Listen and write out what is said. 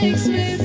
you